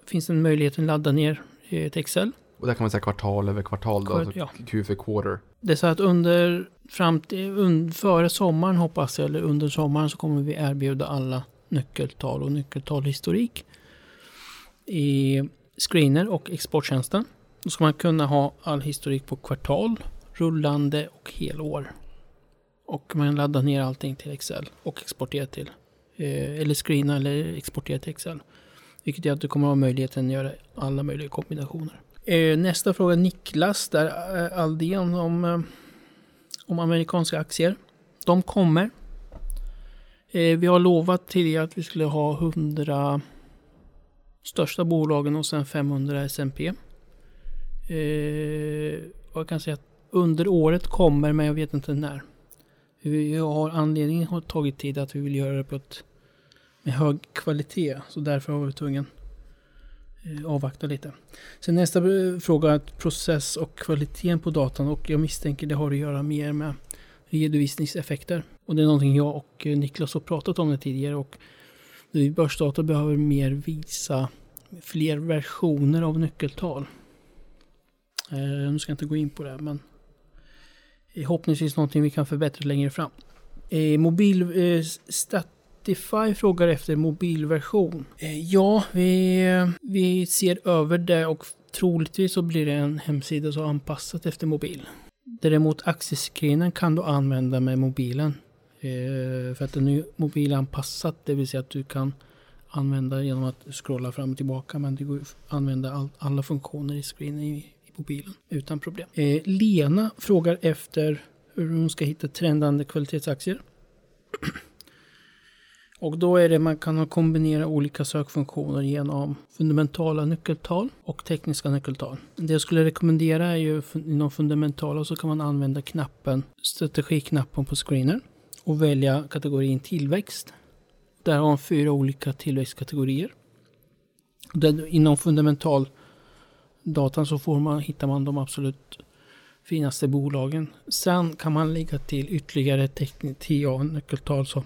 S4: finns en möjlighet att ladda ner eh, ett Excel.
S3: Och där kan man säga kvartal över kvartal då, alltså ja. Q för quarter.
S4: Det är så att under, fram till, un, före sommaren hoppas jag, eller under sommaren så kommer vi erbjuda alla nyckeltal och nyckeltalhistorik i screener och exporttjänsten. Då ska man kunna ha all historik på kvartal, rullande och helår. Och man laddar ner allting till Excel och exporterar till, eh, eller screena eller exportera till Excel. Vilket gör att du kommer ha möjligheten att göra alla möjliga kombinationer. Eh, nästa fråga Niklas där eh, Aldén om, om amerikanska aktier. De kommer. Vi har lovat tidigare att vi skulle ha 100 största bolagen och sen 500 S&P. Eh, jag kan säga att under året kommer men jag vet inte när. Vi har anledningen har tagit tid att vi vill göra det på ett med hög kvalitet. Så därför har vi tvungen eh, avvakta lite. Sen nästa eh, fråga är process och kvaliteten på datan och jag misstänker det har att göra mer med redovisningseffekter. Och det är någonting jag och eh, Niklas har pratat om det tidigare och börsdata behöver mer visa fler versioner av nyckeltal. Nu ska jag inte gå in på det men Förhoppningsvis någonting vi kan förbättra längre fram. Eh, mobilstatistik eh, Spotify frågar efter mobilversion. Eh, ja, vi, vi ser över det och troligtvis så blir det en hemsida som är anpassat efter mobil. Däremot accesscreenen kan du använda med mobilen. Eh, för att den är mobilanpassad, det vill säga att du kan använda genom att scrolla fram och tillbaka. Men det går att använda all, alla funktioner i screenen på bilen utan problem. Eh, Lena frågar efter hur hon ska hitta trendande kvalitetsaktier. Och då är det man kan kombinera olika sökfunktioner genom fundamentala nyckeltal och tekniska nyckeltal. Det jag skulle rekommendera är ju inom fundamentala så kan man använda knappen, strategiknappen på screenen och välja kategorin tillväxt. Där har man fyra olika tillväxtkategorier. Den, inom fundamental datan så får man, hittar man de absolut finaste bolagen. Sen kan man lägga till ytterligare TA-nyckeltal som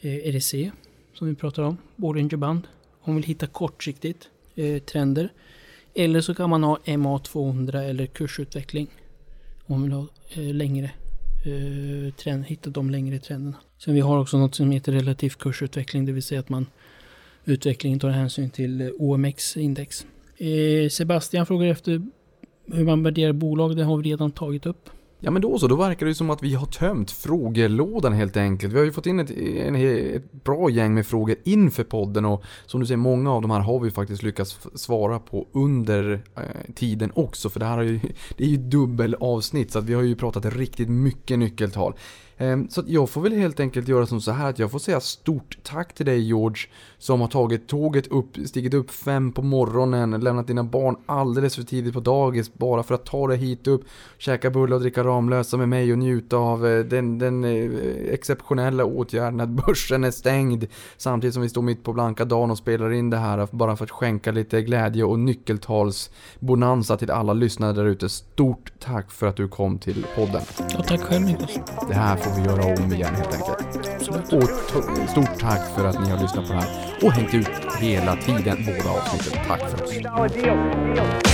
S4: eh, EDC som vi pratar om, Bollinger Band. Om man vill hitta kortsiktigt eh, trender. Eller så kan man ha MA200 eller kursutveckling. Om man vill ha eh, längre eh, trend, hitta de längre trenderna. Sen vi har också något som heter relativ kursutveckling, det vill säga att man utvecklingen tar hänsyn till eh, OMX-index. Eh, Sebastian frågar efter hur man värderar bolag, det har vi redan tagit upp.
S3: Ja men då så, då verkar det som att vi har tömt frågelådan helt enkelt. Vi har ju fått in ett, en, ett bra gäng med frågor inför podden och som du säger, många av de här har vi faktiskt lyckats svara på under eh, tiden också. För det här är ju, det är ju dubbel avsnitt så att vi har ju pratat riktigt mycket nyckeltal. Ehm, så jag får väl helt enkelt göra som så här att jag får säga stort tack till dig George som har tagit tåget upp, stigit upp fem på morgonen, lämnat dina barn alldeles för tidigt på dagis bara för att ta dig hit upp, käka bullar och dricka Ramlösa med mig och njuta av eh, den, den eh, exceptionella åtgärden att börsen är stängd samtidigt som vi står mitt på blanka dagen och spelar in det här bara för att skänka lite glädje och nyckeltalsbonanza till alla lyssnare där ute. Stort tack för att du kom till podden.
S4: Ja, tack själv Niklas.
S3: Det här får vi göra om igen helt enkelt. Och stort tack för att ni har lyssnat på det här och hängt ut hela tiden båda avsnitten. Tack för oss.